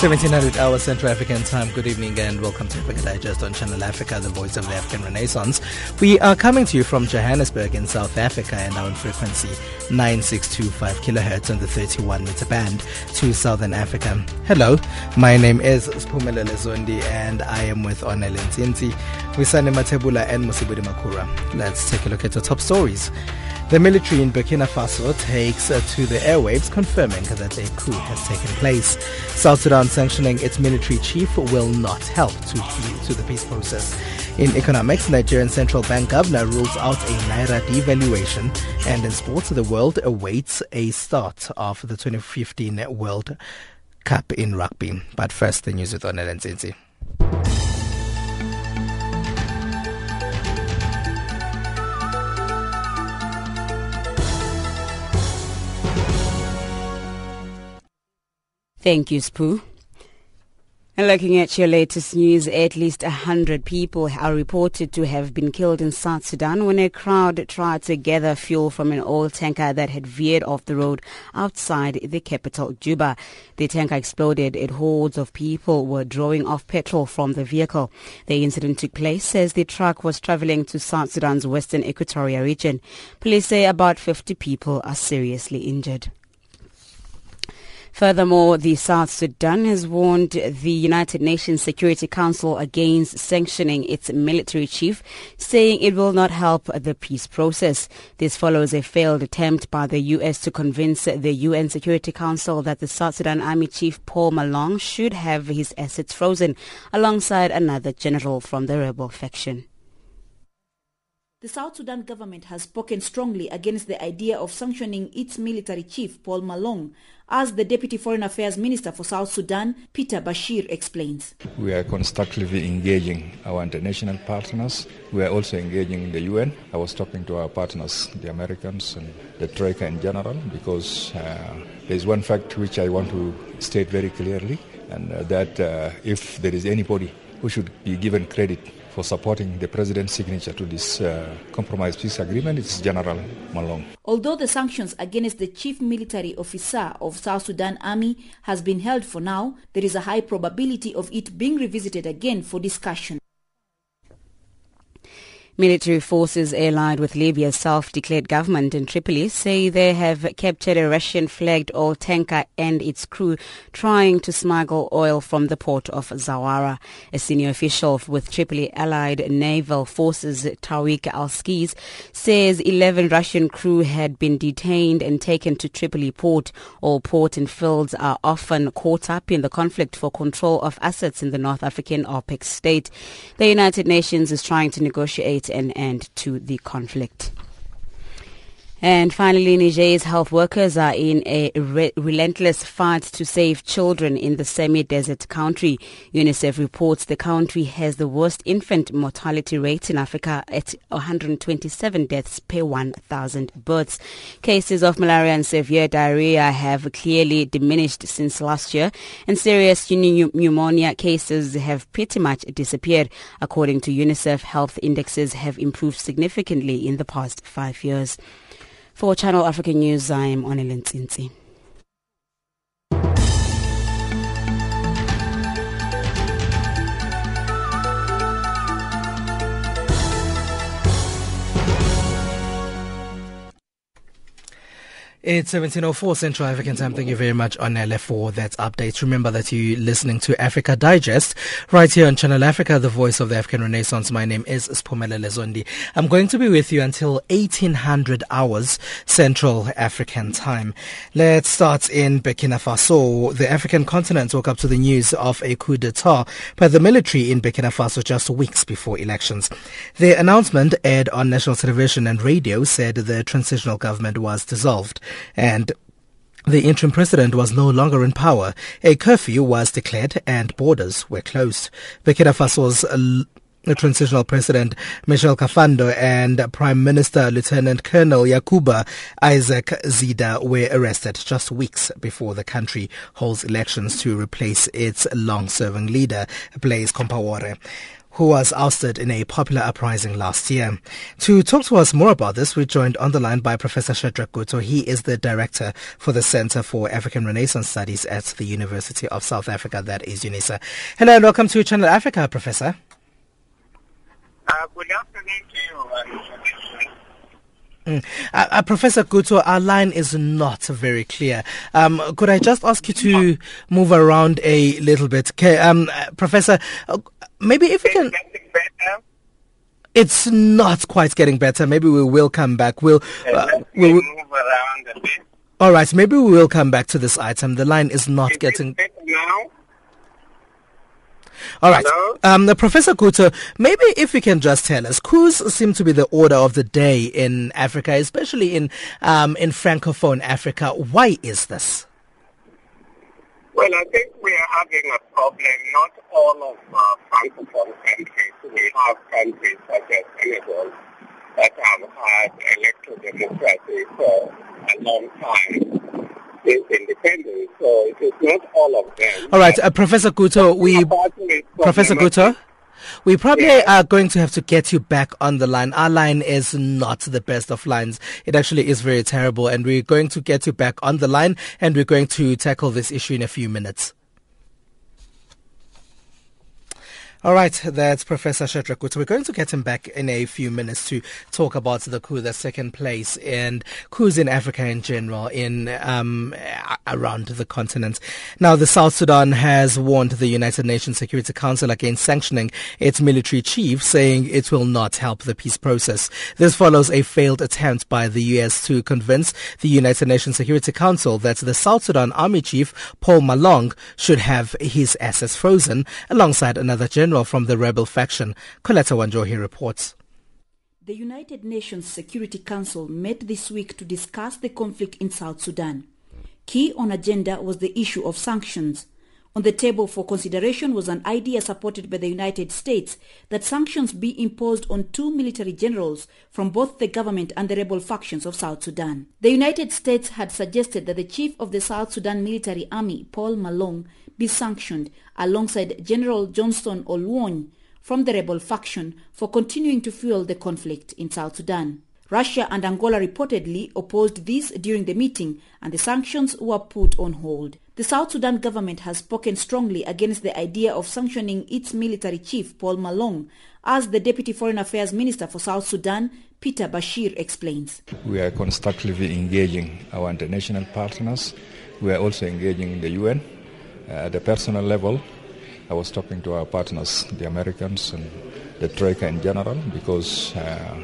1700 hours Central African time. Good evening and welcome to Africa Digest on Channel Africa, the voice of the African Renaissance. We are coming to you from Johannesburg in South Africa and our frequency 9625 kilohertz on the 31 meter band to Southern Africa. Hello, my name is Spumele Lezondi and I am with Onel Ntinti, Wisane Matebula and Musibudi Makura. Let's take a look at the top stories. The military in Burkina Faso takes to the airwaves confirming that a coup has taken place. South Sudan sanctioning its military chief will not help to, to the peace process. In economics, Nigerian Central Bank governor rules out a Naira devaluation. And in sports, the world awaits a start of the 2015 World Cup in rugby. But first, the news with Onel Thank you, Spoo. And looking at your latest news, at least 100 people are reported to have been killed in South Sudan when a crowd tried to gather fuel from an oil tanker that had veered off the road outside the capital, Juba. The tanker exploded and hordes of people were drawing off petrol from the vehicle. The incident took place as the truck was traveling to South Sudan's western equatorial region. Police say about 50 people are seriously injured. Furthermore, the South Sudan has warned the United Nations Security Council against sanctioning its military chief, saying it will not help the peace process. This follows a failed attempt by the U.S. to convince the UN Security Council that the South Sudan Army Chief Paul Malong should have his assets frozen alongside another general from the rebel faction. The South Sudan government has spoken strongly against the idea of sanctioning its military chief, Paul Malong, as the Deputy Foreign Affairs Minister for South Sudan, Peter Bashir, explains. We are constructively engaging our international partners. We are also engaging in the UN. I was talking to our partners, the Americans and the Troika in general, because uh, there is one fact which I want to state very clearly, and uh, that uh, if there is anybody who should be given credit for supporting the president's signature to this uh, compromise peace agreement is General Malong. Although the sanctions against the chief military officer of South Sudan Army has been held for now, there is a high probability of it being revisited again for discussion. Military forces allied with Libya's self-declared government in Tripoli say they have captured a Russian-flagged oil tanker and its crew trying to smuggle oil from the port of Zuwara. A senior official with Tripoli allied naval forces, Tawik Al-Skiz, says 11 Russian crew had been detained and taken to Tripoli port. All port and fields are often caught up in the conflict for control of assets in the North African OPEC state. The United Nations is trying to negotiate an end to the conflict. And finally, Niger's health workers are in a re- relentless fight to save children in the semi-desert country. UNICEF reports the country has the worst infant mortality rate in Africa at 127 deaths per 1,000 births. Cases of malaria and severe diarrhea have clearly diminished since last year, and serious pneumonia cases have pretty much disappeared. According to UNICEF, health indexes have improved significantly in the past five years. For Channel Africa News, I'm Onel Ntinti. It's 1704 Central African time. Thank you very much, Onele, for that update. Remember that you're listening to Africa Digest right here on Channel Africa, the voice of the African Renaissance. My name is Spumele Lezondi. I'm going to be with you until 1800 hours Central African time. Let's start in Burkina Faso. The African continent woke up to the news of a coup d'etat by the military in Burkina Faso just weeks before elections. The announcement aired on national television and radio said the transitional government was dissolved and the interim president was no longer in power. A curfew was declared and borders were closed. Burkina Faso's the transitional president Michel Kafando and Prime Minister Lieutenant Colonel Yacouba Isaac Zida were arrested just weeks before the country holds elections to replace its long-serving leader Blaise Compaore who was ousted in a popular uprising last year. To talk to us more about this, we're joined on the line by Professor Shadrack Gutto. He is the director for the Center for African Renaissance Studies at the University of South Africa, that is UNISA. Hello and welcome to Channel Africa, Professor. Uh, good afternoon to you. Mm. Uh, uh, Professor Gutto, our line is not very clear. Um, could I just ask you to move around a little bit? Okay, um, uh, Professor, uh, maybe if we can. It's not quite getting better. Maybe we will come back. We'll, uh, we'll move around a bit. All right, maybe we will come back to this item. The line is not is getting. now? All right. Um, the Professor Gutto, maybe if you can just tell us, coups seem to be the order of the day in Africa, especially in um, in Francophone Africa. Why is this? Well, I think we are having a problem. Not all of uh, Francophone countries. We have countries such as Senegal that have had electoral democracy for a long time since independence. So it is not all of them. All right, uh, Professor Gutto, we Professor Gutto. We probably are going to have to get you back on the line. Our line is not the best of lines. It actually is very terrible. And we're going to get you back on the line and we're going to tackle this issue in a few minutes. All right, that's Professor Shadrack Gutto. We're going to get him back in a few minutes to talk about the coup that's taken place and coups in Africa in general, in um, around the continent. Now, the South Sudan has warned the United Nations Security Council against sanctioning its military chief, saying it will not help the peace process. This follows a failed attempt by the U.S. to convince the United Nations Security Council that the South Sudan Army chief, Paul Malong, should have his assets frozen alongside another general general from the rebel faction. Coletta Wanjohi reports. The United Nations Security Council met this week to discuss the conflict in South Sudan. Key on agenda was the issue of sanctions. On the table for consideration was an idea supported by the United States that sanctions be imposed on two military generals from both the government and the rebel factions of South Sudan. The United States had suggested that the chief of the South Sudan Military Army, Paul Malong, be sanctioned alongside General Johnson Olony from the rebel faction for continuing to fuel the conflict in South Sudan. Russia and Angola reportedly opposed this during the meeting and the sanctions were put on hold. The South Sudan government has spoken strongly against the idea of sanctioning its military chief, Paul Malong, as the Deputy Foreign Affairs Minister for South Sudan, Peter Bashir, explains. We are constructively engaging our international partners. We are also engaging in the UN at the personal level, I was talking to our partners, the Americans and the Troika in general, because uh,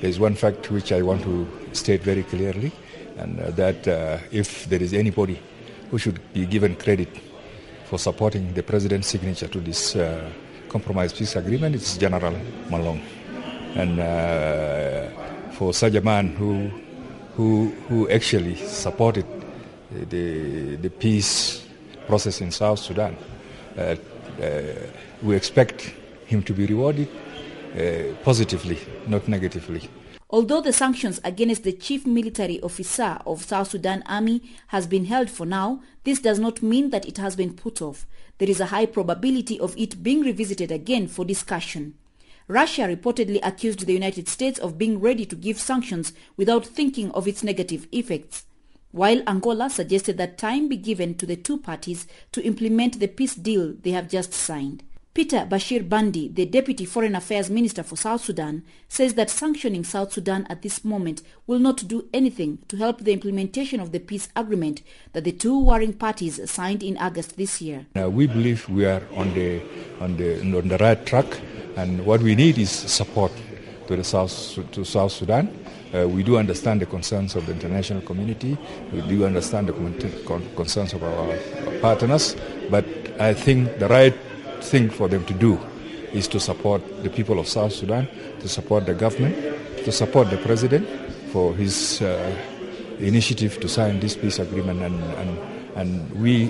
there's one fact which I want to state very clearly, and uh, that uh, if there is anybody who should be given credit for supporting the president's signature to this uh, compromise peace agreement, it's General Malong. And uh, for such a man who, who, who actually supported the, the peace process in South Sudan. Uh, uh, we expect him to be rewarded uh, positively, not negatively. Although the sanctions against the chief military officer of South Sudan Army has been held for now, this does not mean that it has been put off. There is a high probability of it being revisited again for discussion. Russia reportedly accused the United States of being ready to give sanctions without thinking of its negative effects while Angola suggested that time be given to the two parties to implement the peace deal they have just signed. Peter Bashir Bandi, the Deputy Foreign Affairs Minister for South Sudan, says that sanctioning South Sudan at this moment will not do anything to help the implementation of the peace agreement that the two warring parties signed in August this year. Now we believe we are on the, on the, on the right track and what we need is support to, the South, to South Sudan uh, we do understand the concerns of the international community. We do understand the concerns of our partners. But I think the right thing for them to do is to support the people of South Sudan, to support the government, to support the president for his uh, initiative to sign this peace agreement. And, and, and we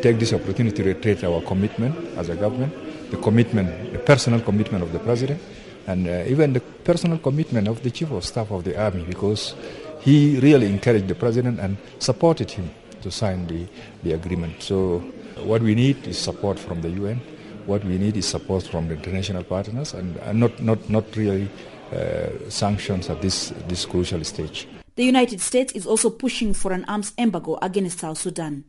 take this opportunity to reiterate our commitment as a government the commitment, the personal commitment of the president, and uh, even the personal commitment of the chief of staff of the army, because he really encouraged the president and supported him to sign the, the agreement. So what we need is support from the UN. What we need is support from the international partners, and, and not, not, not really uh, sanctions at this, this crucial stage. The United States is also pushing for an arms embargo against South Sudan.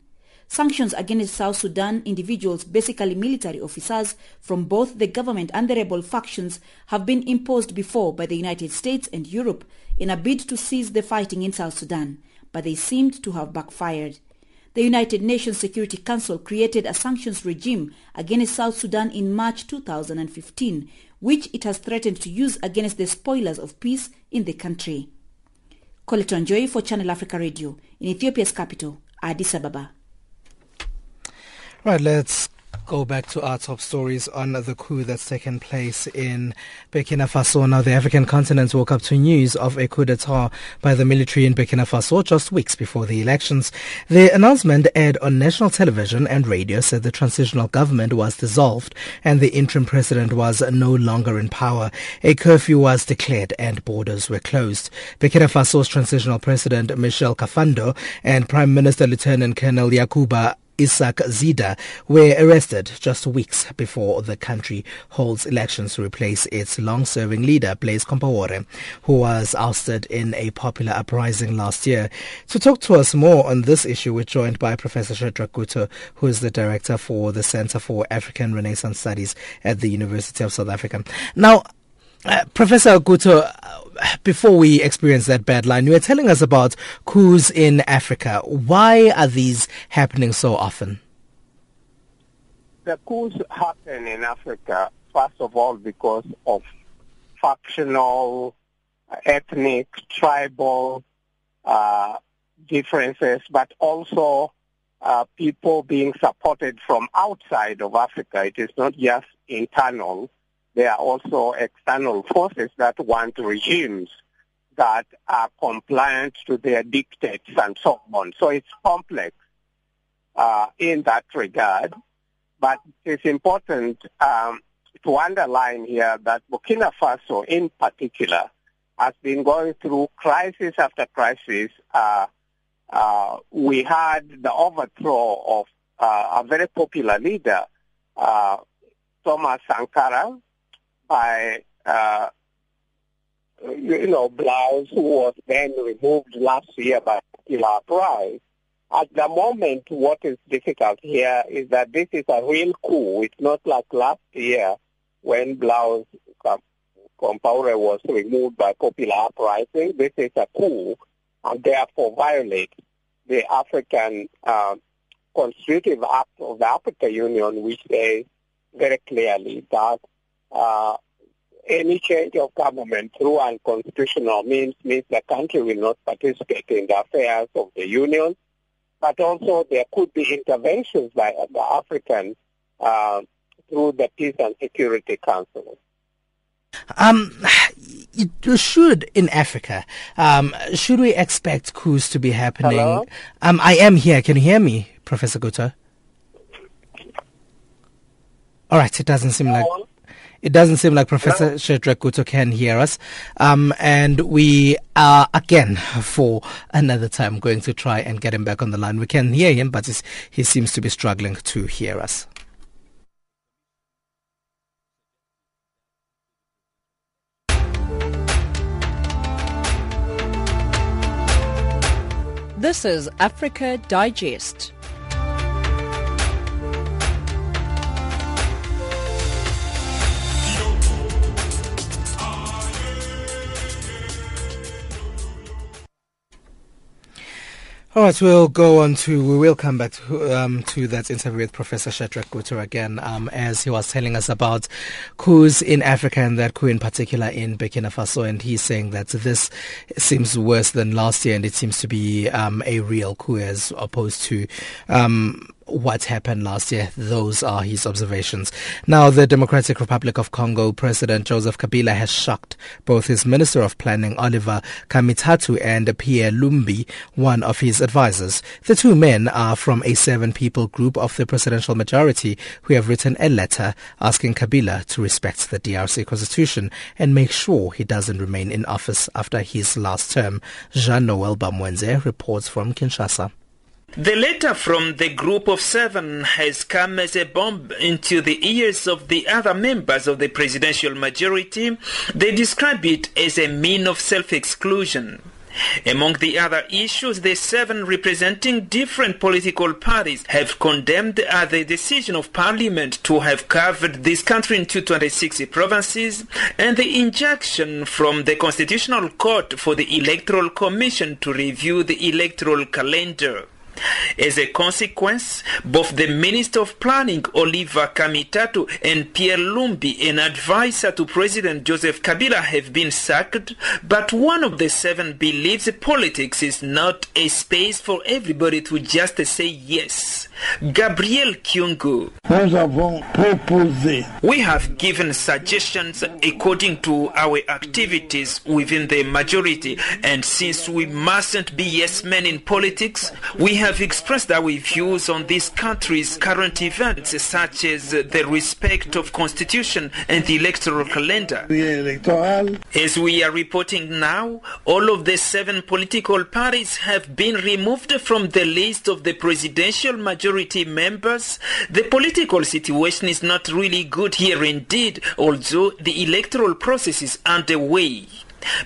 Sanctions against South Sudan individuals, basically military officers from both the government and the rebel factions, have been imposed before by the United States and Europe in a bid to cease the fighting in South Sudan, but they seemed to have backfired. The United Nations Security Council created a sanctions regime against South Sudan in March 2015, which it has threatened to use against the spoilers of peace in the country. Coletta Wanjohi for Channel Africa Radio in Ethiopia's capital, Addis Ababa. Right, let's go back to our top stories on the coup that's taken place in Burkina Faso. Now, the African continent woke up to news of a coup d'etat by the military in Burkina Faso just weeks before the elections. The announcement aired on national television and radio said the transitional government was dissolved and the interim president was no longer in power. A curfew was declared and borders were closed. Burkina Faso's transitional president Michel Kafando and Prime Minister Lieutenant Colonel Yacouba Isaac Zida were arrested just weeks before the country holds elections to replace its long-serving leader, Blaise Compaoré, who was ousted in a popular uprising last year. To talk to us more on this issue, we're joined by Professor Shadrack Gutto, who is the director for the Center for African Renaissance Studies at the University of South Africa. Now, uh, Professor Gutto, before we experience that bad line, you were telling us about coups in Africa. Why are these happening so often? The coups happen in Africa, first of all, because of factional, ethnic, tribal uh, differences, but also uh, people being supported from outside of Africa. It is not just internal there are also external forces that want regimes that are compliant to their dictates and so on. So it's complex uh, in that regard. But it's important um, to underline here that Burkina Faso in particular has been going through crisis after crisis. Uh, uh, we had the overthrow of uh, a very popular leader, uh, Thomas Sankara, by, uh, you know, who was then removed last year by Pilar Price. At the moment, what is difficult here is that this is a real coup. It's not like last year when Blaise Compaoré was removed by popular uprising. This is a coup and therefore violates the African uh, Constitutive Act of the African Union, which says very clearly that uh, any change of government through unconstitutional means means the country will not participate in the affairs of the union, but also there could be interventions by the Africans uh, through the Peace and Security Council. Um, should in Africa, um, should we expect coups to be happening? Hello? Um, I am here. Can you hear me, Professor Gutto? All right. It doesn't seem like. It doesn't seem like Professor no. Shadrack Gutto can hear us. Um, and we are again for another time going to try and get him back on the line. We can hear him, but he seems to be struggling to hear us. This is Africa Digest. All right, we'll go on to, we will come back to, um, to that interview with Professor Shadrack Gutto again, um, as he was telling us about coups in Africa and that coup in particular in Burkina Faso. And he's saying that this seems worse than last year and it seems to be um, a real coup as opposed to um, what happened last year. Those are his observations. Now, the Democratic Republic of Congo President Joseph Kabila has shocked both his Minister of Planning Oliver Kamitatu and Pierre Lumbi, one of his advisors. The two men are from a seven-people group of the presidential majority who have written a letter asking Kabila to respect the DRC constitution and make sure he doesn't remain in office after his last term. Jean-Noel Bamwenze reports from Kinshasa. The letter from the group of seven has come as a bomb into the ears of the other members of the presidential majority. They describe it as a mean of self-exclusion. Among the other issues, the seven representing different political parties have condemned uh, the decision of parliament to have carved this country into 26 provinces and the injunction from the constitutional court for the electoral commission to review the electoral calendar. As a consequence, both the Minister of Planning, Oliver Kamitatu, and Pierre Lumbi, an advisor to President Joseph Kabila, have been sacked, but one of the seven believes politics is not a space for everybody to just say yes. Gabriel Kyungu. We have given suggestions according to our activities within the majority, and since we mustn't be yes men in politics, we have expressed our views on this country's current events, such as the respect of constitution and the electoral calendar. As we are reporting now, all of the seven political parties have been removed from the list of the presidential majority members. The political situation is not really good here indeed, although the electoral process is underway.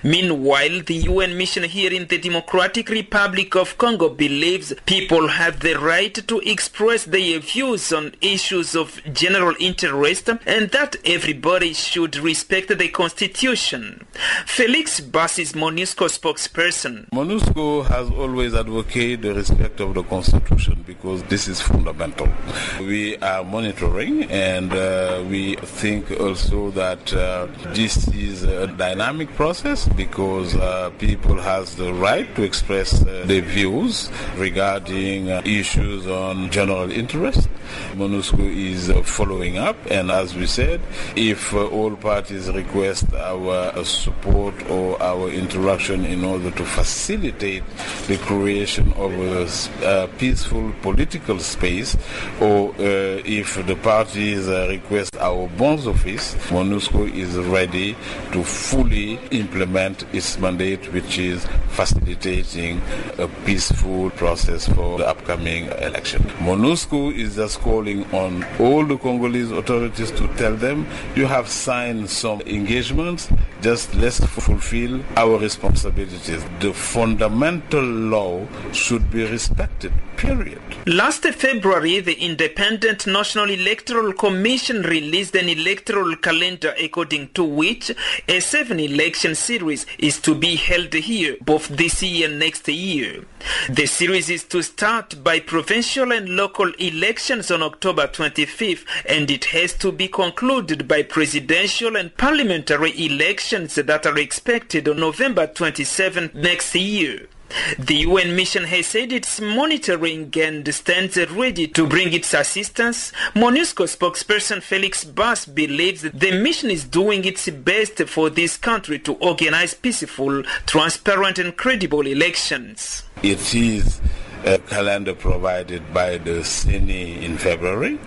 Meanwhile, the UN mission here in the Democratic Republic of Congo believes people have the right to express their views on issues of general interest and that everybody should respect the constitution. Felix Basse is MONUSCO spokesperson. MONUSCO has always advocated the respect of the constitution because this is fundamental. We are monitoring and uh, we think also that uh, this is a dynamic process because uh, people has the right to express uh, their views regarding uh, issues on general interest. MONUSCO is uh, following up, and as we said, if uh, all parties request our uh, support or our interaction in order to facilitate the creation of a peaceful political space, or if the parties request our bonds office, MONUSCO is ready to fully implement implement its mandate, which is facilitating a peaceful process for the upcoming election. MONUSCO is just calling on all the Congolese authorities to tell them you have signed some engagements, just let's fulfill our responsibilities. The fundamental law should be respected, period. Last February, the Independent National Electoral Commission released an electoral calendar according to which a seven election series is to be held here both this year and next year. The series is to start by provincial and local elections on October 25th and it has to be concluded by presidential and parliamentary elections that are expected on November 27th next year. The UN mission has said it's monitoring and stands ready to bring its assistance. MONUSCO spokesperson Felix Basse believes the mission is doing its best for this country to organize peaceful, transparent and credible elections. It is a calendar provided by the CENI in February,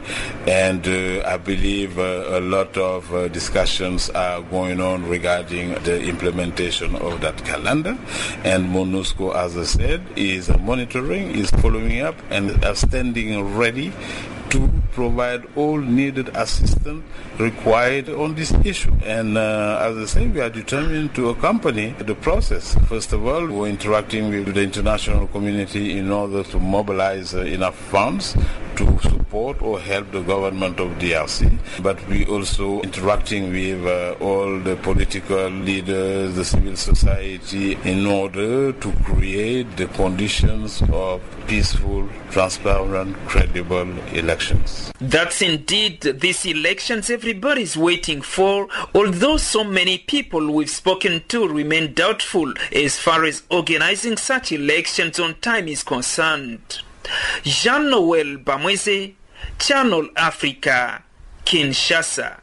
and uh, I believe uh, a lot of uh, discussions are going on regarding the implementation of that calendar. And MONUSCO, as I said, is monitoring, is following up, and standing ready to provide all needed assistance required on this issue. And uh, as I say, we are determined to accompany the process. First of all, we're interacting with the international community in order to mobilize uh, enough funds to support or help the government of DRC, but we also interacting with uh, all the political leaders, the civil society, in order to create the conditions of peaceful, transparent, credible elections. That's indeed these elections everybody's waiting for, although so many people we've spoken to remain doubtful as far as organizing such elections on time is concerned. Jean-Noel Bamweze, Channel Africa, Kinshasa.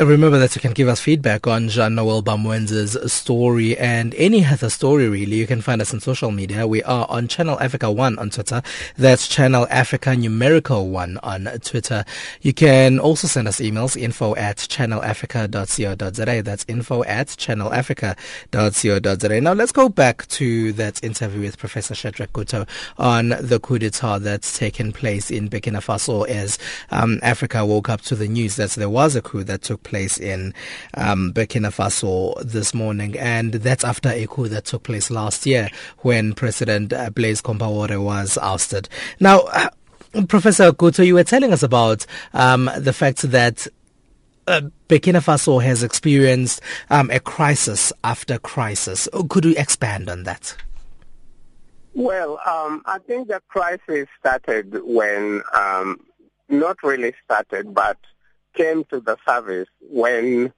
Remember that you can give us feedback on Jean Noel Bamwenze's story and any other story really. You can find us on social media. We are on Channel Africa 1 on Twitter. That's Channel Africa numerical 1 on Twitter. You can also send us emails info at channelafrica.co.za. That's info at channelafrica.co.za. Now let's go back to that interview with Professor Shadrack Gutto on the coup d'etat that's taken place in Burkina Faso as um, Africa woke up to the news that there was a coup that took place in um, Burkina Faso this morning, and that's after a coup that took place last year when President uh, Blaise Compaoré was ousted. Now, uh, Professor Gutto, you were telling us about um, the fact that uh, Burkina Faso has experienced um, a crisis after crisis. Could you expand on that? Well, um, I think the crisis started when, um, not really started, but came to the service when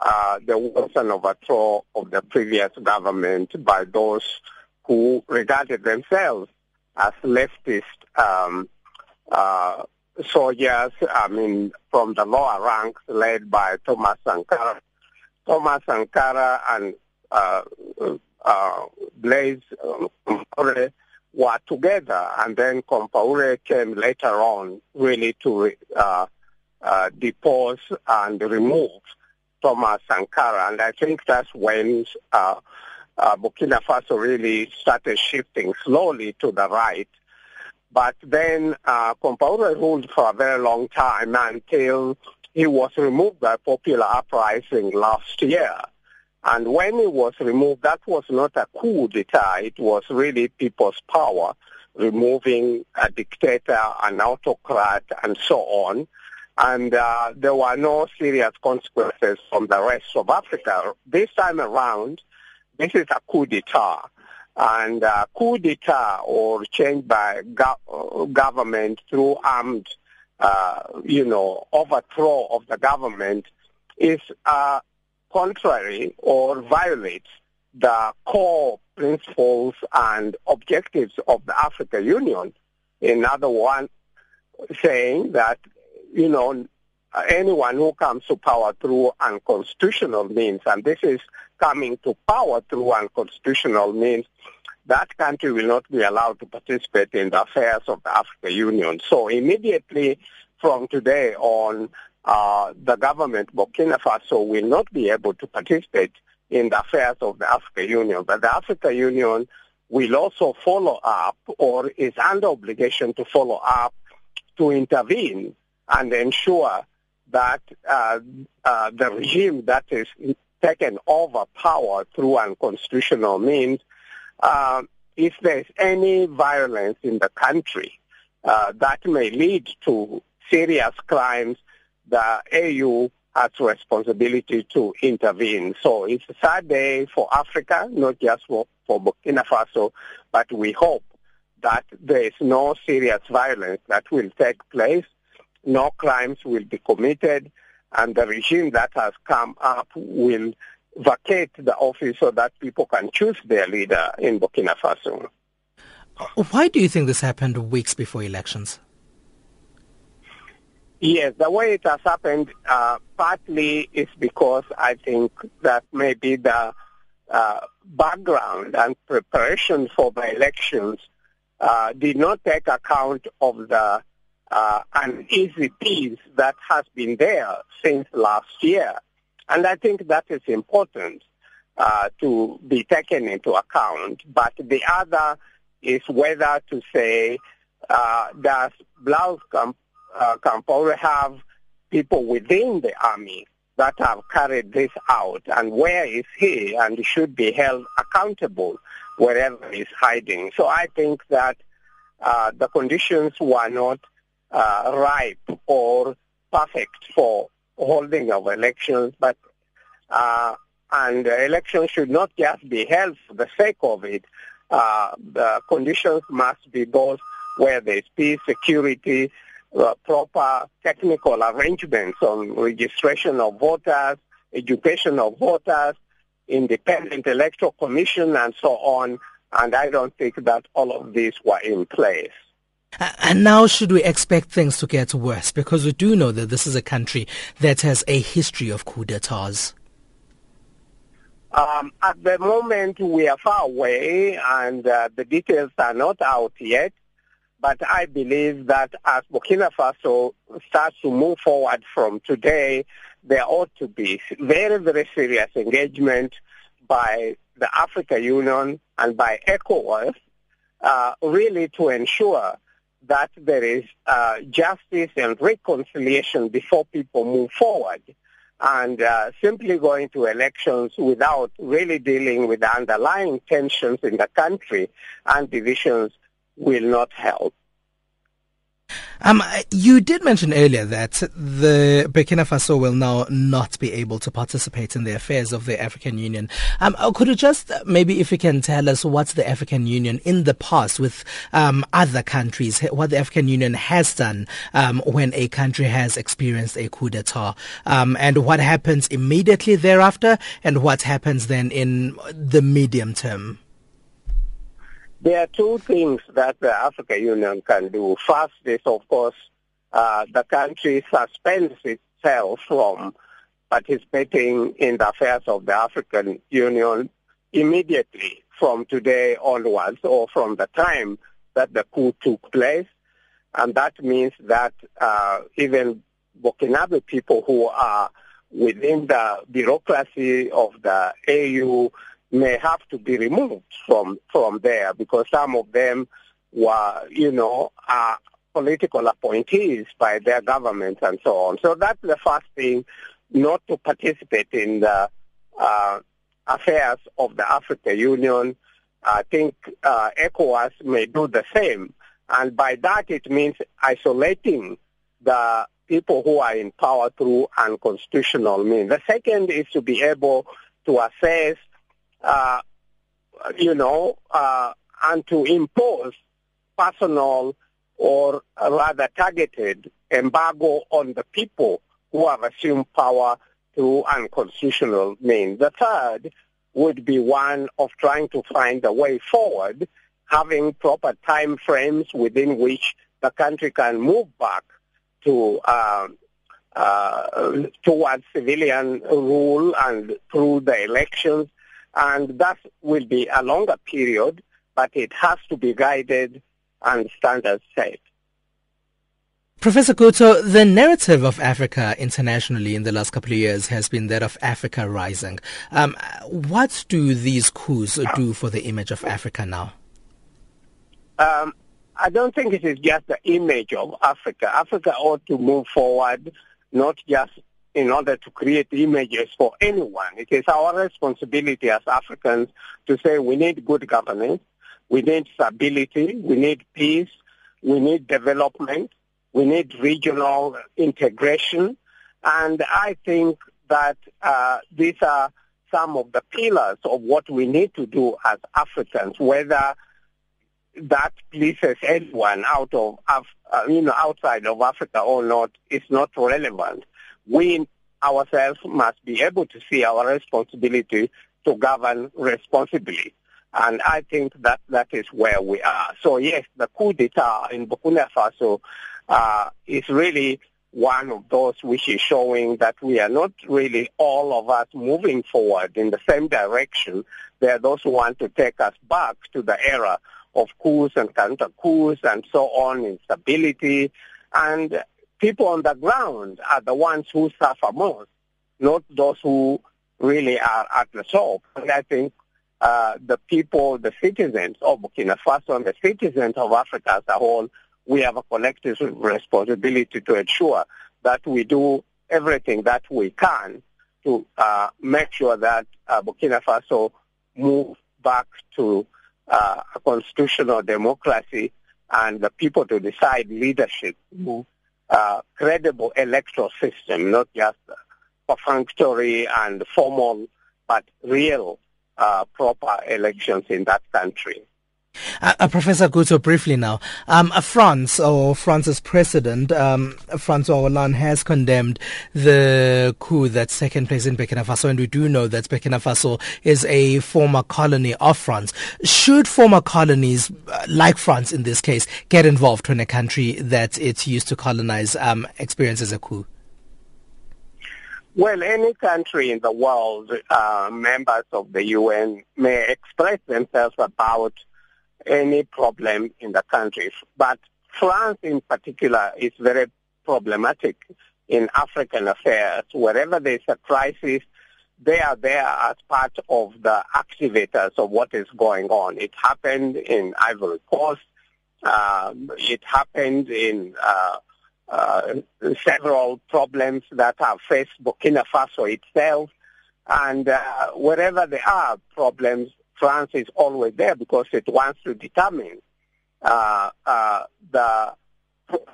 uh, there was an overthrow of the previous government by those who regarded themselves as leftist um, uh, soldiers, I mean, from the lower ranks led by Thomas Sankara. Thomas Sankara and uh, uh, Blaise were together, and then Compaoré came later on really to uh, uh, depose and remove Thomas Sankara. And I think that's when uh, uh, Burkina Faso really started shifting slowly to the right. But then uh, Compaoré ruled for a very long time until he was removed by popular uprising last year. And when he was removed, that was not a coup d'etat. It was really people's power, removing a dictator, an autocrat, and so on and uh, there were no serious consequences from the rest of Africa. This time around, this is a coup d'etat. And uh, coup d'etat or change by go- government through armed, uh, you know, overthrow of the government is uh, contrary or violates the core principles and objectives of the African Union. In other words, saying that you know, anyone who comes to power through unconstitutional means, and this is coming to power through unconstitutional means, that country will not be allowed to participate in the affairs of the African Union. So immediately from today on, uh, the government, Burkina Faso, will not be able to participate in the affairs of the African Union. But the African Union will also follow up or is under obligation to follow up to intervene and ensure that uh, uh, the regime that is taken over power through unconstitutional means, uh, if there's any violence in the country uh, that may lead to serious crimes, the AU has responsibility to intervene. So it's a sad day for Africa, not just for, for Burkina Faso, but we hope that there is no serious violence that will take place no crimes will be committed, and the regime that has come up will vacate the office so that people can choose their leader in Burkina Faso. Why do you think this happened weeks before elections? Yes, the way it has happened uh, partly is because I think that maybe the uh, background and preparation for the elections uh, did not take account of the uh, an easy peace that has been there since last year. And I think that is important uh, to be taken into account. But the other is whether to say, uh, does Camp- uh, have people within the army that have carried this out, and where is he, and should be held accountable wherever he's hiding. So I think that uh, the conditions were not uh, ripe or perfect for holding of elections, but uh, and elections should not just be held for the sake of it. Uh, the conditions must be those where there is peace, security, uh, proper technical arrangements on registration of voters, education of voters, independent electoral commission, and so on, And I don't think that all of these were in place. And now should we expect things to get worse? Because we do know that this is a country that has a history of coup d'etats. Um, at the moment, we are far away and uh, the details are not out yet. But I believe that as Burkina Faso starts to move forward from today, there ought to be very, very serious engagement by the Africa Union and by ECOWAS uh, really to ensure that there is uh, justice and reconciliation before people move forward. And uh, simply going to elections without really dealing with the underlying tensions in the country and divisions will not help. Um, you did mention earlier that the Burkina Faso will now not be able to participate in the affairs of the African Union. Um, uh, could you just uh, maybe, if you can tell us what the African Union in the past with um, other countries, what the African Union has done um, when a country has experienced a coup d'état, um, and what happens immediately thereafter, and what happens then in the medium term? There are two things that the African Union can do. First is, of course, uh, the country suspends itself from participating in the affairs of the African Union immediately from today onwards or from the time that the coup took place. And that means that uh, even Burkinabe people who are within the bureaucracy of the AU may have to be removed from from there because some of them were, you know, uh, political appointees by their governments and so on. So that's the first thing, not to participate in the uh, affairs of the African Union. I think uh, ECOWAS may do the same. And by that it means isolating the people who are in power through unconstitutional means. The second is to be able to assess uh, you know, uh, and to impose personal or rather targeted embargo on the people who have assumed power through unconstitutional means. The third would be one of trying to find a way forward, having proper time frames within which the country can move back to uh, uh, towards civilian rule and through the elections and that will be a longer period, but it has to be guided and standards set. Professor Gutto, the narrative of Africa internationally in the last couple of years has been that of Africa rising. Um, what do these coups do for the image of Africa now? Um, I don't think it is just the image of Africa. Africa ought to move forward, not just in order to create images for anyone. It is our responsibility as Africans to say we need good governance, we need stability, we need peace, we need development, we need regional integration, and I think that uh, these are some of the pillars of what we need to do as Africans, whether that pleases anyone out of, uh, you know, outside of Africa or not is not relevant we ourselves must be able to see our responsibility to govern responsibly. And I think that that is where we are. So yes, the coup d'etat in Burkina Faso uh, is really one of those which is showing that we are not really all of us moving forward in the same direction. There are those who want to take us back to the era of coups and counter coups and so on, instability. And people on the ground are the ones who suffer most, not those who really are at the top. And I think uh, the people, the citizens of Burkina Faso and the citizens of Africa as a whole, we have a collective responsibility to ensure that we do everything that we can to uh, make sure that uh, Burkina Faso moves back to uh, a constitutional democracy and the people to decide leadership move uh, credible electoral system, not just perfunctory and formal, but real uh, proper elections in that country. Uh, uh, Professor Gutto, briefly now. Um, uh, France or France's president, um, Francois Hollande, has condemned the coup that's taken place in Burkina Faso, and we do know that Burkina Faso is a former colony of France. Should former colonies, uh, like France in this case, get involved when a country that it's used to colonize um, experiences a coup? Well, any country in the world, uh, members of the UN, may express themselves about any problem in the country. But France in particular is very problematic in African affairs. Wherever there's a crisis, they are there as part of the activators of what is going on. It happened in Ivory Coast. Um, it happened in uh, uh, several problems that have faced Burkina Faso itself. And uh, wherever there are problems, France is always there because it wants to determine uh, uh, the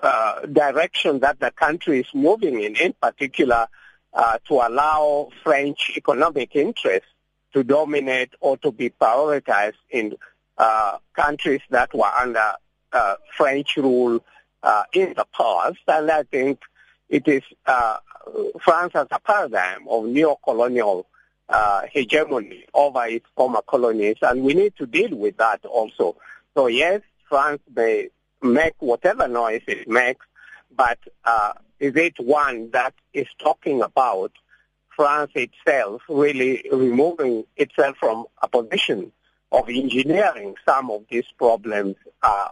uh, direction that the country is moving in, in particular uh, to allow French economic interests to dominate or to be prioritized in uh, countries that were under uh, French rule in the past. And I think it is France as a paradigm of neo-colonial uh, hegemony over its former colonies, and we need to deal with that also. So yes, France may make whatever noise it makes, but uh, is it one that is talking about France itself really removing itself from a position of engineering some of these problems uh,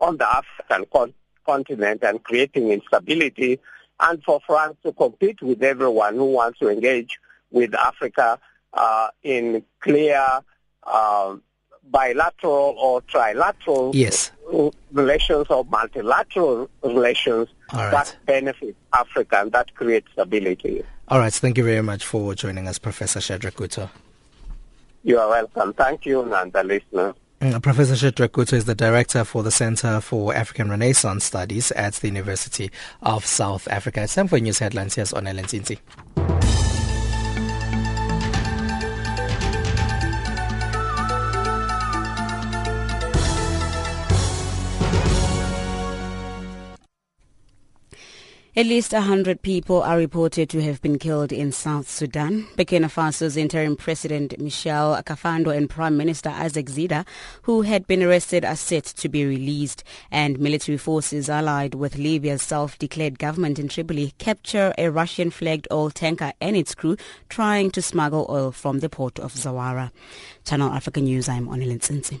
on the African con- continent and creating instability, and for France to compete with everyone who wants to engage with Africa uh, in clear uh, bilateral or trilateral yes. relations or multilateral relations right. that benefit Africa and that creates stability. All right. Thank you very much for joining us, Professor Shadrack Gutto. You are welcome. Thank you, and the listeners. Mm, Professor Shadrack Gutto is the director for the Center for African Renaissance Studies at the University of South Africa. It's time for news headlines. Here's on At least 100 people are reported to have been killed in South Sudan. Burkina Faso's interim president Michel Kafando and Prime Minister Isaac Zida, who had been arrested, are set to be released. And military forces allied with Libya's self-declared government in Tripoli capture a Russian-flagged oil tanker and its crew trying to smuggle oil from the port of Zuwara. Channel Africa News, I'm Onelin Tsinsi.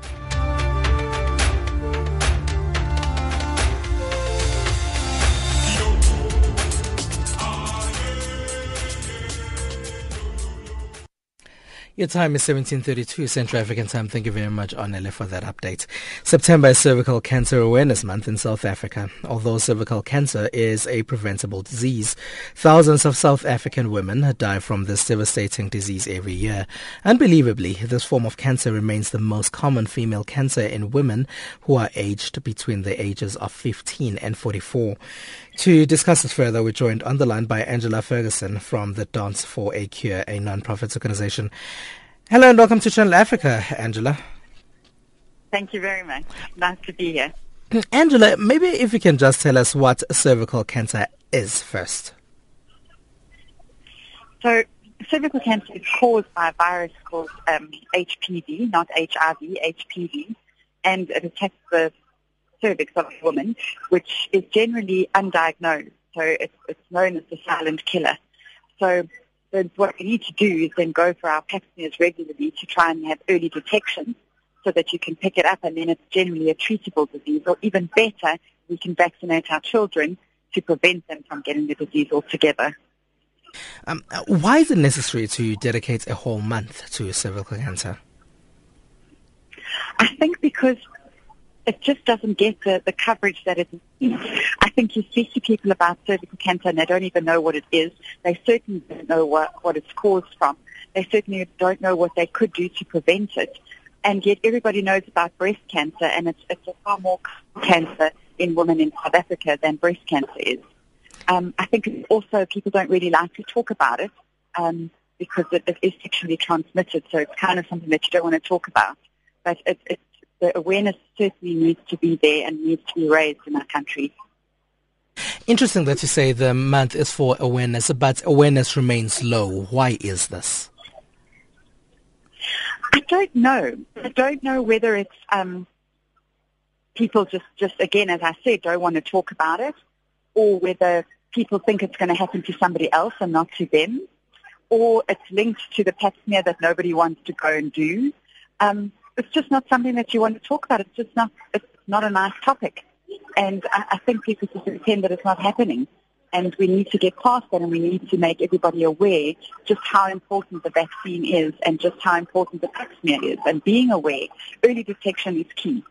Your time is 1732 Central African time. Thank you very much, Onele, for that update. September is Cervical Cancer Awareness Month in South Africa. Although cervical cancer is a preventable disease, thousands of South African women die from this devastating disease every year. Unbelievably, this form of cancer remains the most common female cancer in women who are aged between the ages of 15 and 44. To discuss this further, we're joined on the line by Angela Ferguson from the Dance for a Cure, a non-profit organization. Hello and welcome to Channel Africa, Angela. Thank you very much. Nice to be here. Angela, maybe if you can just tell us what cervical cancer is first. So, cervical cancer is caused by a virus called um, HPV, not HIV, HPV, and it attacks the cervix of a woman, which is generally undiagnosed. So it's, it's known as the silent killer. So then what we need to do is then go for our pap smears regularly to try and have early detection so that you can pick it up and then it's generally a treatable disease. Or even better, we can vaccinate our children to prevent them from getting the disease altogether. Um, why is it necessary to dedicate a whole month to cervical cancer? I think because it just doesn't get the, the coverage that it needs. I think you speak to people about cervical cancer and they don't even know what it is. They certainly don't know what, what it's caused from. They certainly don't know what they could do to prevent it. And yet everybody knows about breast cancer and it's, it's a far more cancer in women in South Africa than breast cancer is. Um, I think also people don't really like to talk about it um, because it, it is sexually transmitted, so it's kind of something that you don't want to talk about. But it, it, the awareness certainly needs to be there and needs to be raised in our country. Interesting that you say the month is for awareness, but awareness remains low. Why is this? I don't know. I don't know whether it's um, people just, just again, as I said, don't want to talk about it, or whether people think it's going to happen to somebody else and not to them, or it's linked to the pap smear that nobody wants to go and do. Um, it's just not something that you want to talk about. It's just not. It's not a nice topic, and I, I think people just pretend that it's not happening. And we need to get past that, and we need to make everybody aware just how important the vaccine is, and just how important the pap smear is. And being aware, early detection is key.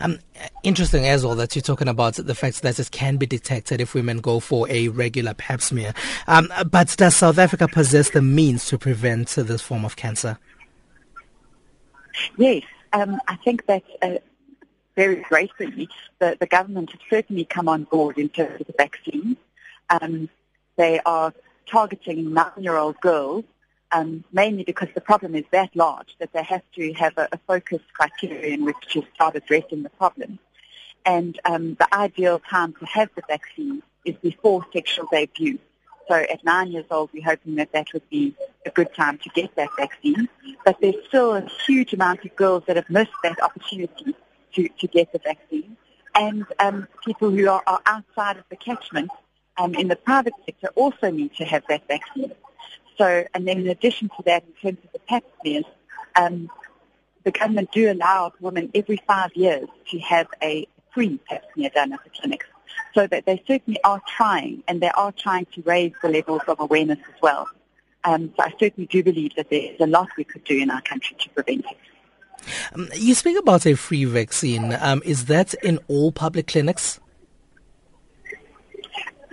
Um, interesting as well that you're talking about the fact that this can be detected if women go for a regular pap smear. Um, but does South Africa possess the means to prevent this form of cancer? Yes, um, I think that uh, very gratefully the, the government has certainly come on board in terms of the vaccine. Um, they are targeting nine-year-old girls um, mainly because the problem is that large that they have to have a, a focused criteria in which to start addressing the problem. And um, the ideal time to have the vaccine is before sexual debut. So at nine years old, we're hoping that that would be a good time to get that vaccine. But there's still a huge amount of girls that have missed that opportunity to, to get the vaccine. And um, people who are, are outside of the catchment um, in the private sector also need to have that vaccine. So, and then in addition to that, in terms of the pap smears, um, the government do allow women every five years to have a free pap smear done at the clinics. So that they certainly are trying, and they are trying to raise the levels of awareness as well. Um, so I certainly do believe that there's a lot we could do in our country to prevent it. Um, you speak about a free vaccine. Um, is that in all public clinics?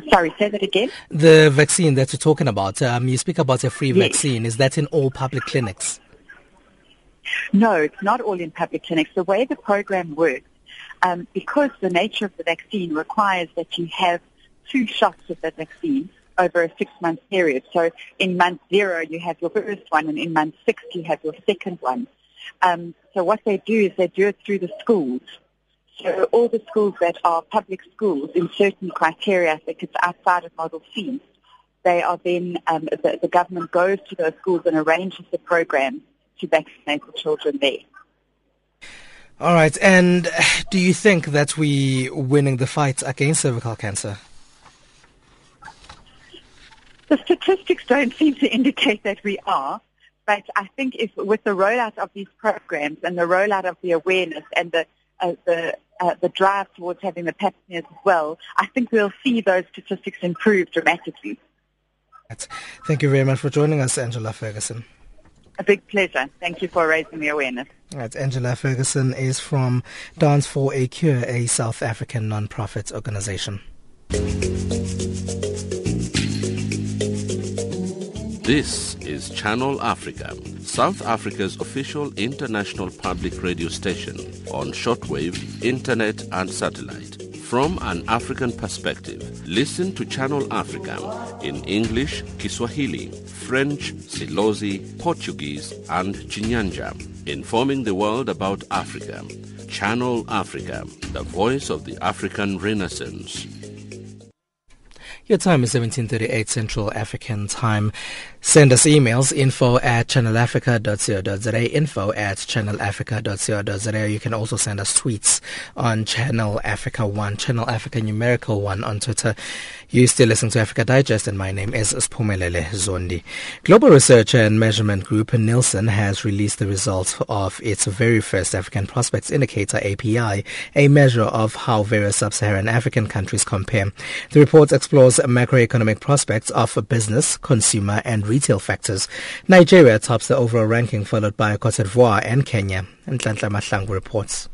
Sorry, say that again. The vaccine that you're talking about, um, you speak about a free yes. vaccine. Is that in all public clinics? No, it's not all in public clinics. The way the program works, um, because the nature of the vaccine requires that you have two shots of the vaccine over a six-month period. So in month zero, you have your first one, and in month six, you have your second one. Um, so what they do is they do it through the schools. So all the schools that are public schools in certain criteria, I it's outside of Model C, they are then, um, the, the government goes to those schools and arranges the program to vaccinate the children there. All right. And do you think that we winning the fight against cervical cancer? The statistics don't seem to indicate that we are. But I think if with the rollout of these programs and the rollout of the awareness and the uh, the uh, the drive towards having the pap smears as well, I think we'll see those statistics improve dramatically. Thank you very much for joining us, Angela Ferguson. A big pleasure. Thank you for raising the awareness. Right, Angela Ferguson is from Dance for a Cure, a South African non-profit organization. This is Channel Africa, South Africa's official international public radio station on shortwave, internet and satellite. From an African perspective, listen to Channel Africa in English, Kiswahili, French, Silozi, Portuguese and Chinyanja, informing the world about Africa. Channel Africa, the voice of the African Renaissance. Your time is 1738 Central African Time. Send us emails info at channelafrica.co.za, info at channelafrica.co.za. You can also send us tweets on Channel Africa 1, Channel Africa numerical 1 on Twitter. You still listen to Africa Digest and my name is Spumelele Zondi. Global Research and Measurement Group Nielsen has released the results of its very first African Prospects Indicator API, a measure of how various sub-Saharan African countries compare. The report explores macroeconomic prospects of business, consumer and retail factors. Nigeria tops the overall ranking, followed by Cote d'Ivoire and Kenya. And Mahlangu reports.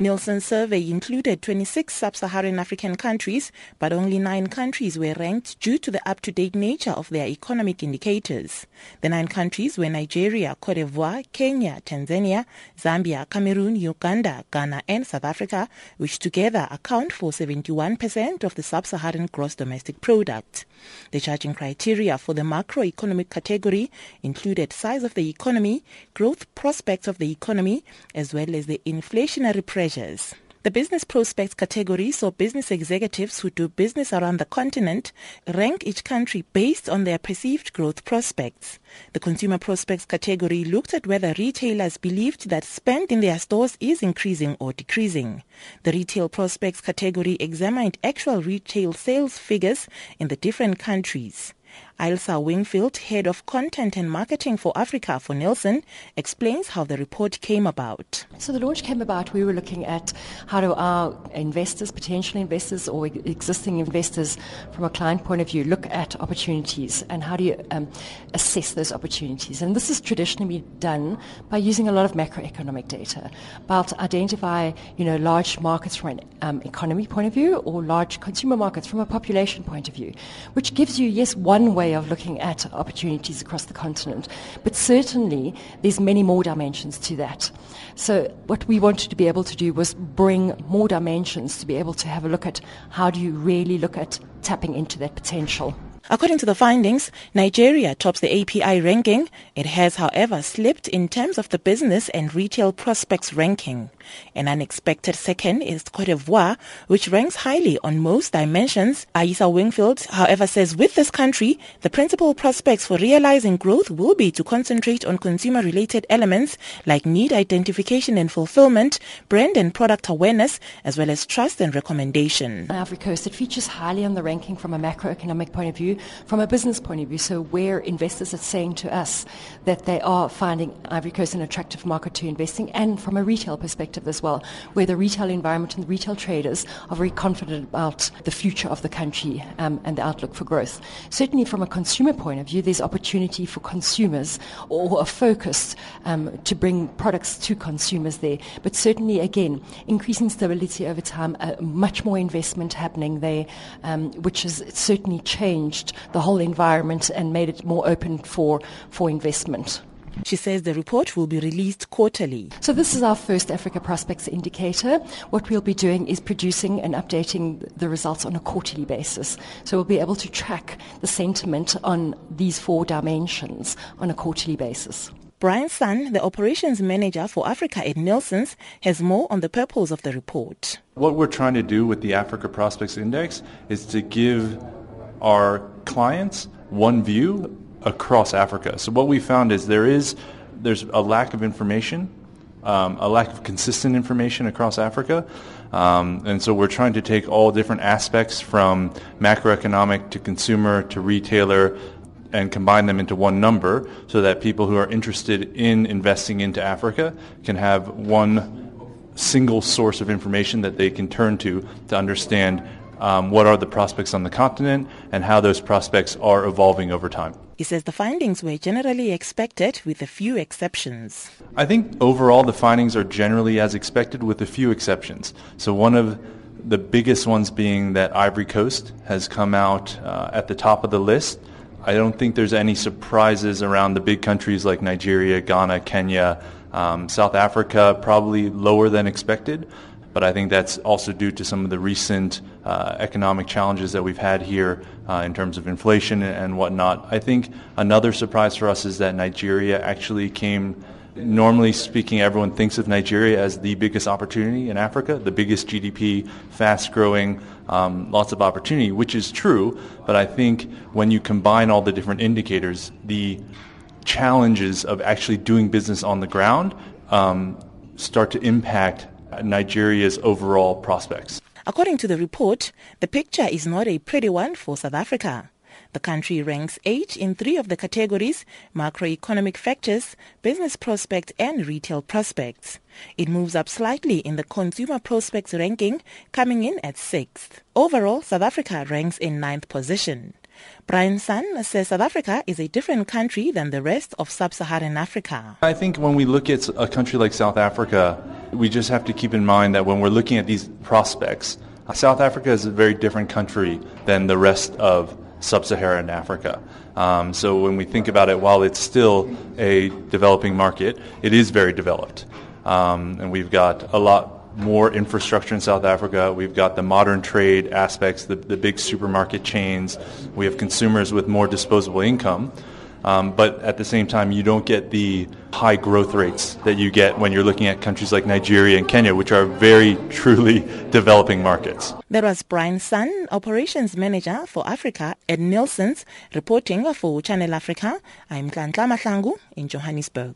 Nielsen's survey included 26 sub-Saharan African countries, but only nine countries were ranked due to the up-to-date nature of their economic indicators. The nine countries were Nigeria, Cote d'Ivoire, Kenya, Tanzania, Zambia, Cameroon, Uganda, Ghana and South Africa, which together account for 71% of the sub-Saharan gross domestic product. The judging criteria for the macroeconomic category included size of the economy, growth prospects of the economy, as well as the inflationary pressure measures. The business prospects category saw business executives who do business around the continent rank each country based on their perceived growth prospects. The consumer prospects category looked at whether retailers believed that spend in their stores is increasing or decreasing. The retail prospects category examined actual retail sales figures in the different countries. Ailsa Wingfield, Head of Content and Marketing for Africa for Nielsen, explains how the report came about. So the launch came about, we were looking at how do our investors, potential investors or existing investors from a client point of view look at opportunities and how do you um, assess those opportunities. And this is traditionally done by using a lot of macroeconomic data, about identify, you know, large markets from an um, economy point of view or large consumer markets from a population point of view, which gives you, yes, one way way of looking at opportunities across the continent. But certainly, there's many more dimensions to that. So what we wanted to be able to do was bring more dimensions to be able to have a look at how do you really look at tapping into that potential. According to the findings, Nigeria tops the API ranking. It has, however, slipped in terms of the business and retail prospects ranking. An unexpected second is Cote d'Ivoire, which ranks highly on most dimensions. Ailsa Wingfield, however, says with this country, the principal prospects for realizing growth will be to concentrate on consumer-related elements like need identification and fulfillment, brand and product awareness, as well as trust and recommendation. Ivory Coast, it features highly on the ranking from a macroeconomic point of view from a business point of view. So where investors are saying to us that they are finding Ivory Coast an attractive market to investing and from a retail perspective as well, where the retail environment and the retail traders are very confident about the future of the country um, and the outlook for growth. Certainly from a consumer point of view, there's opportunity for consumers or a focus um, to bring products to consumers there. But certainly, again, increasing stability over time, uh, much more investment happening there, um, which has certainly changed the whole environment and made it more open for, for investment. She says the report will be released quarterly. So this is our first Africa Prospects Indicator. What we'll be doing is producing and updating the results on a quarterly basis. So we'll be able to track the sentiment on these four dimensions on a quarterly basis. Brian Sun, the operations manager for Africa at Nielsen's, has more on the purpose of the report. What we're trying to do with the Africa Prospects Index is to give our clients one view across Africa. So what we found is there is there's a lack of information, um, a lack of consistent information across Africa. Um, and so we're trying to take all different aspects from macroeconomic to consumer to retailer and combine them into one number so that people who are interested in investing into Africa can have one single source of information that they can turn to to understand um, what are the prospects on the continent, and how those prospects are evolving over time. He says the findings were generally expected with a few exceptions. I think overall the findings are generally as expected with a few exceptions. So one of the biggest ones being that Ivory Coast has come out uh, at the top of the list. I don't think there's any surprises around the big countries like Nigeria, Ghana, Kenya, um, South Africa, probably lower than expected but I think that's also due to some of the recent uh, economic challenges that we've had here uh, in terms of inflation and whatnot. I think another surprise for us is that Nigeria actually came. Normally speaking, everyone thinks of Nigeria as the biggest opportunity in Africa, the biggest GDP, fast growing, um, lots of opportunity, which is true. But I think when you combine all the different indicators, the challenges of actually doing business on the ground um, start to impact Nigeria's overall prospects. According to the report, the picture is not a pretty one for South Africa. The country ranks 8 in three of the categories macroeconomic factors, business prospects, and retail prospects. It moves up slightly in the consumer prospects ranking, coming in at 6th. Overall, South Africa ranks in ninth position. Brian Sun says South Africa is a different country than the rest of sub-Saharan Africa. I think when we look at a country like South Africa, we just have to keep in mind that when we're looking at these prospects, South Africa is a very different country than the rest of sub-Saharan Africa. Um, so when we think about it, while it's still a developing market, it is very developed. Um, and we've got a lot more infrastructure in South Africa. We've got the modern trade aspects, the, the big supermarket chains. We have consumers with more disposable income. Um, but at the same time, you don't get the high growth rates that you get when you're looking at countries like Nigeria and Kenya, which are very truly developing markets. That was Brian Sun, Operations Manager for Africa at Nielsen's, reporting for Channel Africa. I'm Kantla Mahlangu in Johannesburg.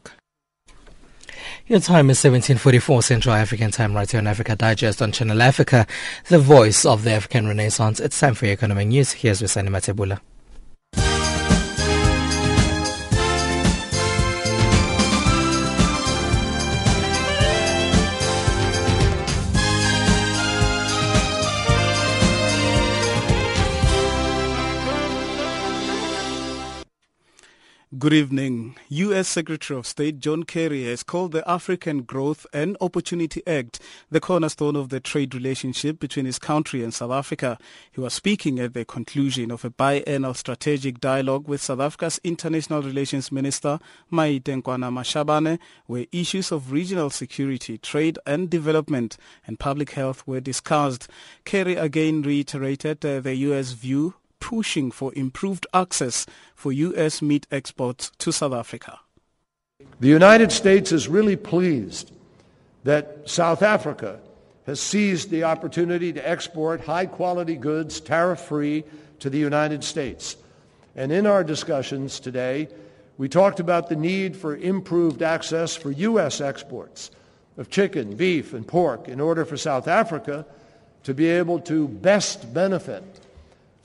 Your time is 1744 Central African Time right here on Africa Digest on Channel Africa, the voice of the African Renaissance. It's time for your economic news. Here's Wisani Matebula. Good evening. U.S. Secretary of State John Kerry has called the African Growth and Opportunity Act the cornerstone of the trade relationship between his country and South Africa. He was speaking at the conclusion of a biennial strategic dialogue with South Africa's International Relations Minister Maite Nkoana Mashabane, where issues of regional security, trade and development and public health were discussed. Kerry again reiterated uh, the U.S. view pushing for improved access for U.S. meat exports to South Africa. The United States is really pleased that South Africa has seized the opportunity to export high quality goods tariff free to the United States. And in our discussions today, we talked about the need for improved access for U.S. exports of chicken, beef, and pork in order for South Africa to be able to best benefit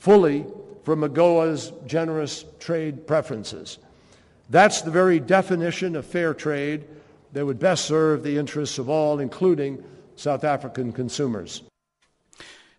fully from AGOA's generous trade preferences. That's the very definition of fair trade that would best serve the interests of all, including South African consumers.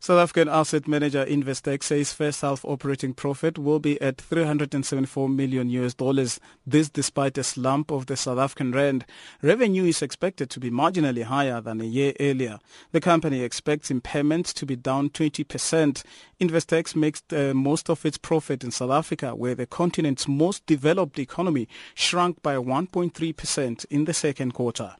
South African asset manager Investec says first half operating profit will be at 374 million US dollars. This despite a slump of the South African rand. Revenue is expected to be marginally higher than a year earlier. The company expects impairment to be down 20%. Investec makes uh, most of its profit in South Africa, where the continent's most developed economy shrunk by 1.3% in the second quarter.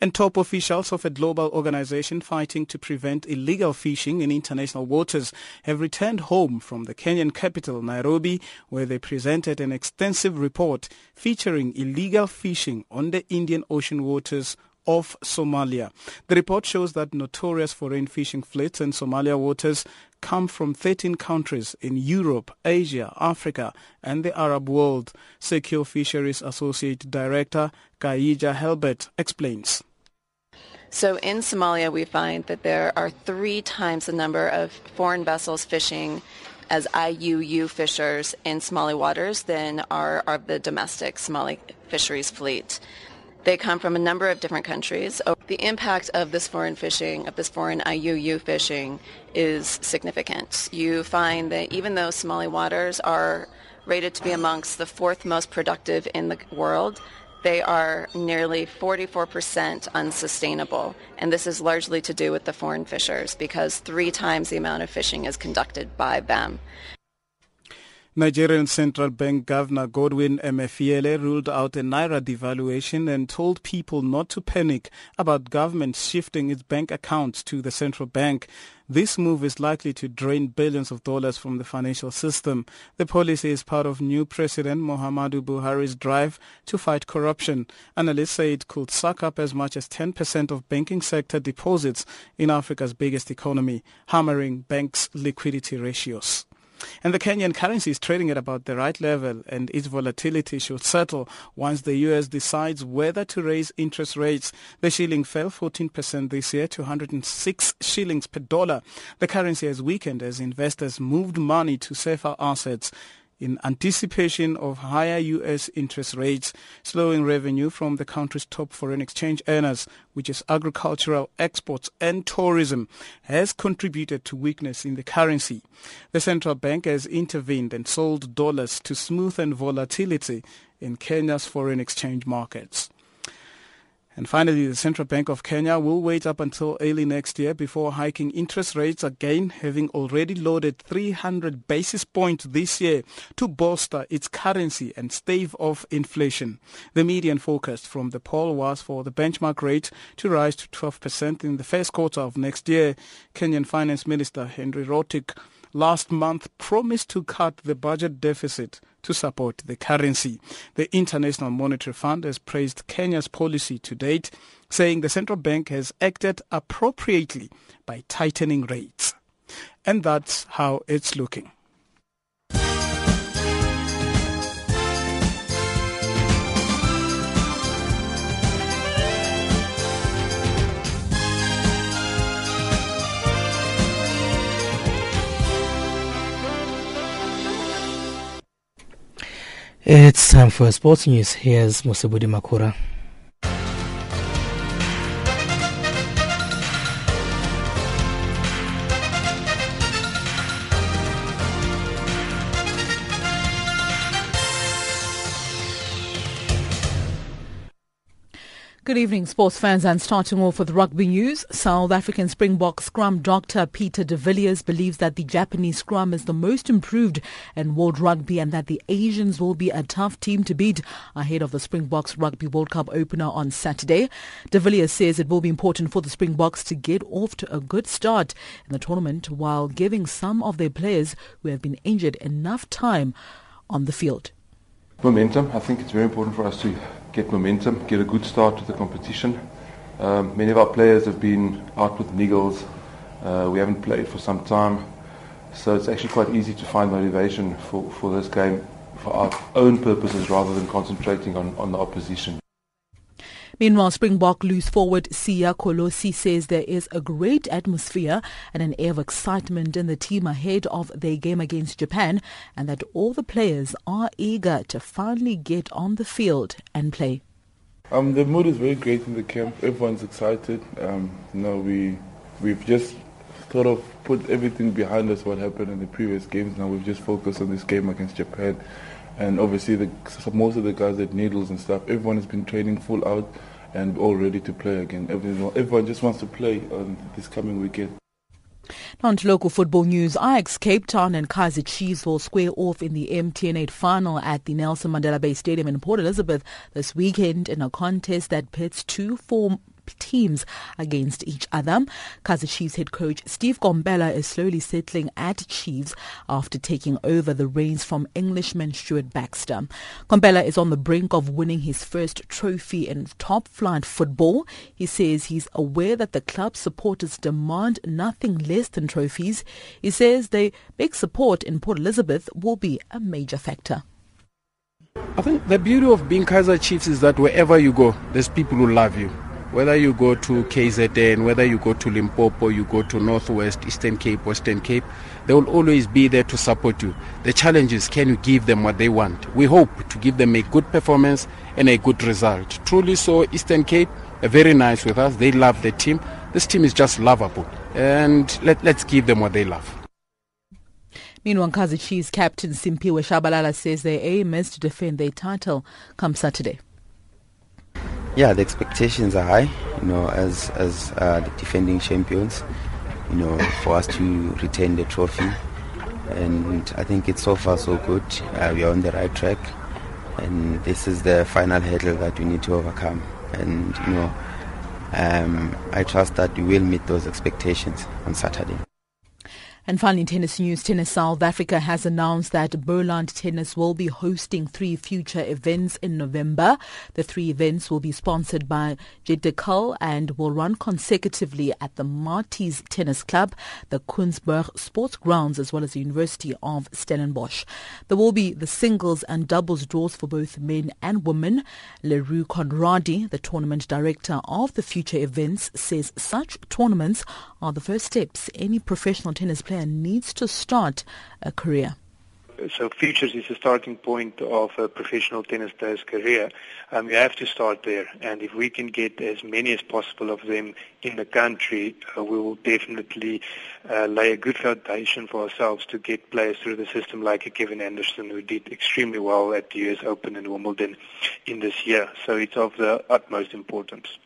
And top officials of a global organization fighting to prevent illegal fishing in international waters have returned home from the Kenyan capital, Nairobi, where they presented an extensive report featuring illegal fishing on the Indian Ocean waters of Somalia. The report shows that notorious foreign fishing fleets in Somalia waters come from 13 countries in Europe, Asia, Africa, and the Arab world. Secure Fisheries Associate Director Kaija Hurlburt explains. So in Somalia, we find that there are three times the number of foreign vessels fishing as IUU fishers in Somali waters than are, are the domestic Somali fisheries fleet. They come from a number of different countries. The impact of this foreign fishing, of this foreign IUU fishing, is significant. You find that even though Somali waters are rated to be amongst the fourth most productive in the world, they are nearly 44% unsustainable. And this is largely to do with the foreign fishers because three times the amount of fishing is conducted by them. Nigerian Central Bank Governor Godwin Emefiele ruled out a naira devaluation and told people not to panic about government shifting its bank accounts to the central bank. This move is likely to drain billions of dollars from the financial system. The policy is part of new President Muhammadu Buhari's drive to fight corruption. Analysts say it could suck up as much as 10% of banking sector deposits in Africa's biggest economy, hammering banks' liquidity ratios. And the Kenyan currency is trading at about the right level and its volatility should settle once the US decides whether to raise interest rates. The shilling fell 14% this year to 106 shillings per dollar. The currency has weakened as investors moved money to safer assets in anticipation of higher U.S. interest rates, slowing revenue from the country's top foreign exchange earners, which is agricultural exports and tourism, has contributed to weakness in the currency. The central bank has intervened and sold dollars to smoothen volatility in Kenya's foreign exchange markets. And finally, the Central Bank of Kenya will wait up until early next year before hiking interest rates again, having already loaded 300 basis points this year to bolster its currency and stave off inflation. The median forecast from the poll was for the benchmark rate to rise to 12% in the first quarter of next year. Kenyan Finance Minister Henry Rotich last month promised to cut the budget deficit to support the currency. The International Monetary Fund has praised Kenya's policy to date, saying the central bank has acted appropriately by tightening rates. And that's how it's looking. It's time for sports news. Here's Musabudi Makura. Good evening, sports fans, and starting off with rugby news. South African Springbok scrum doctor Pieter de Villiers believes that the Japanese scrum is the most improved in world rugby and that the Asians will be a tough team to beat ahead of the Springboks Rugby World Cup opener on Saturday. De Villiers says it will be important for the Springboks to get off to a good start in the tournament while giving some of their players who have been injured enough time on the field. Momentum. I think it's very important for us to get momentum, get a good start to the competition. Um, many of our players have been out with niggles. Uh, we haven't played for some time. So it's actually quite easy to find motivation for, for this game for our own purposes rather than concentrating on, on the opposition. Meanwhile, Springbok loose forward Siya Kolisi says there is a great atmosphere and an air of excitement in the team ahead of their game against Japan and that all the players are eager to finally get on the field and play. Um, the mood is very great in the camp. Everyone's excited. Um, you know, we, we've just sort of put everything behind us what happened in the previous games. Now we've just focused on this game against Japan and obviously the, most of the guys at needles and stuff, everyone has been training full out and all ready to play again. Everyone, everyone just wants to play on this coming weekend. On to local football news, Ajax Cape Town and Kaizer Chiefs will square off in the MTN 8 final at the Nelson Mandela Bay Stadium in Port Elizabeth this weekend in a contest that pits two form teams against each other. Kaizer Chiefs head coach Steve Komphela is slowly settling at Chiefs after taking over the reins from Englishman Stuart Baxter. Komphela is on the brink of winning his first trophy in top flight football. He says he's aware that the club supporters demand nothing less than trophies. He says the big support in Port Elizabeth will be a major factor. I think the beauty of being Kaizer Chiefs is that wherever you go, there's people who love you whether you go to KZN, whether you go to Limpopo, you go to Northwest, Eastern Cape, Western Cape, they will always be there to support you. The challenge is can you give them what they want? We hope to give them a good performance and a good result. Truly so, Eastern Cape are very nice with us. They love the team. This team is just lovable. And let, let's give them what they love. Meanwhile, Kaizer Chiefs captain Simphiwe Tshabalala says their aim is to defend their title come Saturday. Yeah, the expectations are high, you know, as as uh, the defending champions, you know, for us to retain the trophy. And I think it's so far so good. Uh, we are on the right track, and this is the final hurdle that we need to overcome. And you know, um, I trust that we will meet those expectations on Saturday. And finally, tennis news. Tennis South Africa has announced that Boland Tennis will be hosting three future events in November. The three events will be sponsored by Jedekal and will run consecutively at the Marties Tennis Club, the Kunzberg Sports Grounds, as well as the University of Stellenbosch. There will be the singles and doubles draws for both men and women. Leroux Conradi, the tournament director of the future events, says such tournaments are the first steps any professional tennis player needs to start a career. so futures is the starting point of a professional tennis player's career. Um, you have to start there, and if we can get as many as possible of them in the country, uh, we will definitely uh, lay a good foundation for ourselves to get players through the system like a Kevin Anderson, who did extremely well at the U.S. Open and Wimbledon in this year. So it's of the utmost importance.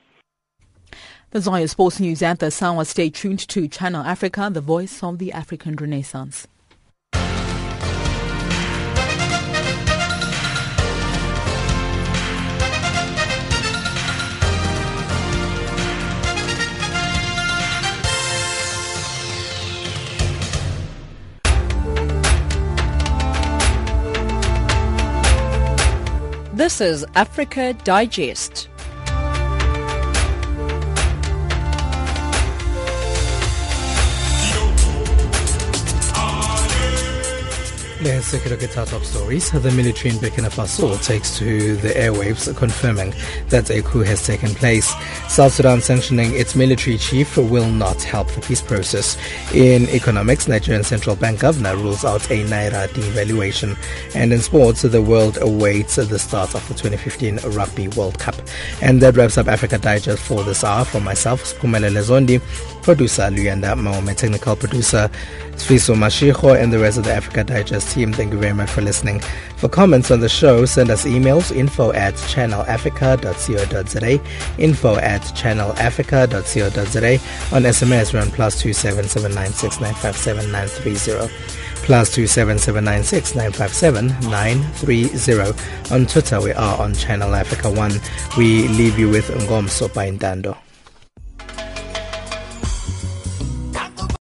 The Zaya Sports News at the Sawa. Stay tuned to Channel Africa, the voice of the African Renaissance. This is Africa Digest. Let's take a look at our top stories. The military in Burkina Faso takes to the airwaves confirming that a coup has taken place. South Sudan sanctioning its military chief will not help the peace process. In economics, Nigerian Central Bank governor rules out a Naira devaluation. And in sports, the world awaits the start of the 2015 Rugby World Cup. And that wraps up Africa Digest for this hour. From myself, Skumele Lezondi, producer Luyanda Maome, technical producer Sfiso Mashiho, and the rest of the Africa Digest team. Thank you very much for listening. For comments on the show, send us emails info at channelafrica.co.za, info at channelafrica.co.za. On SMS, run plus 27796957930 plus 27796957930. On Twitter, we are on Channel Africa 1. We leave you with Ngom Sopa Indando.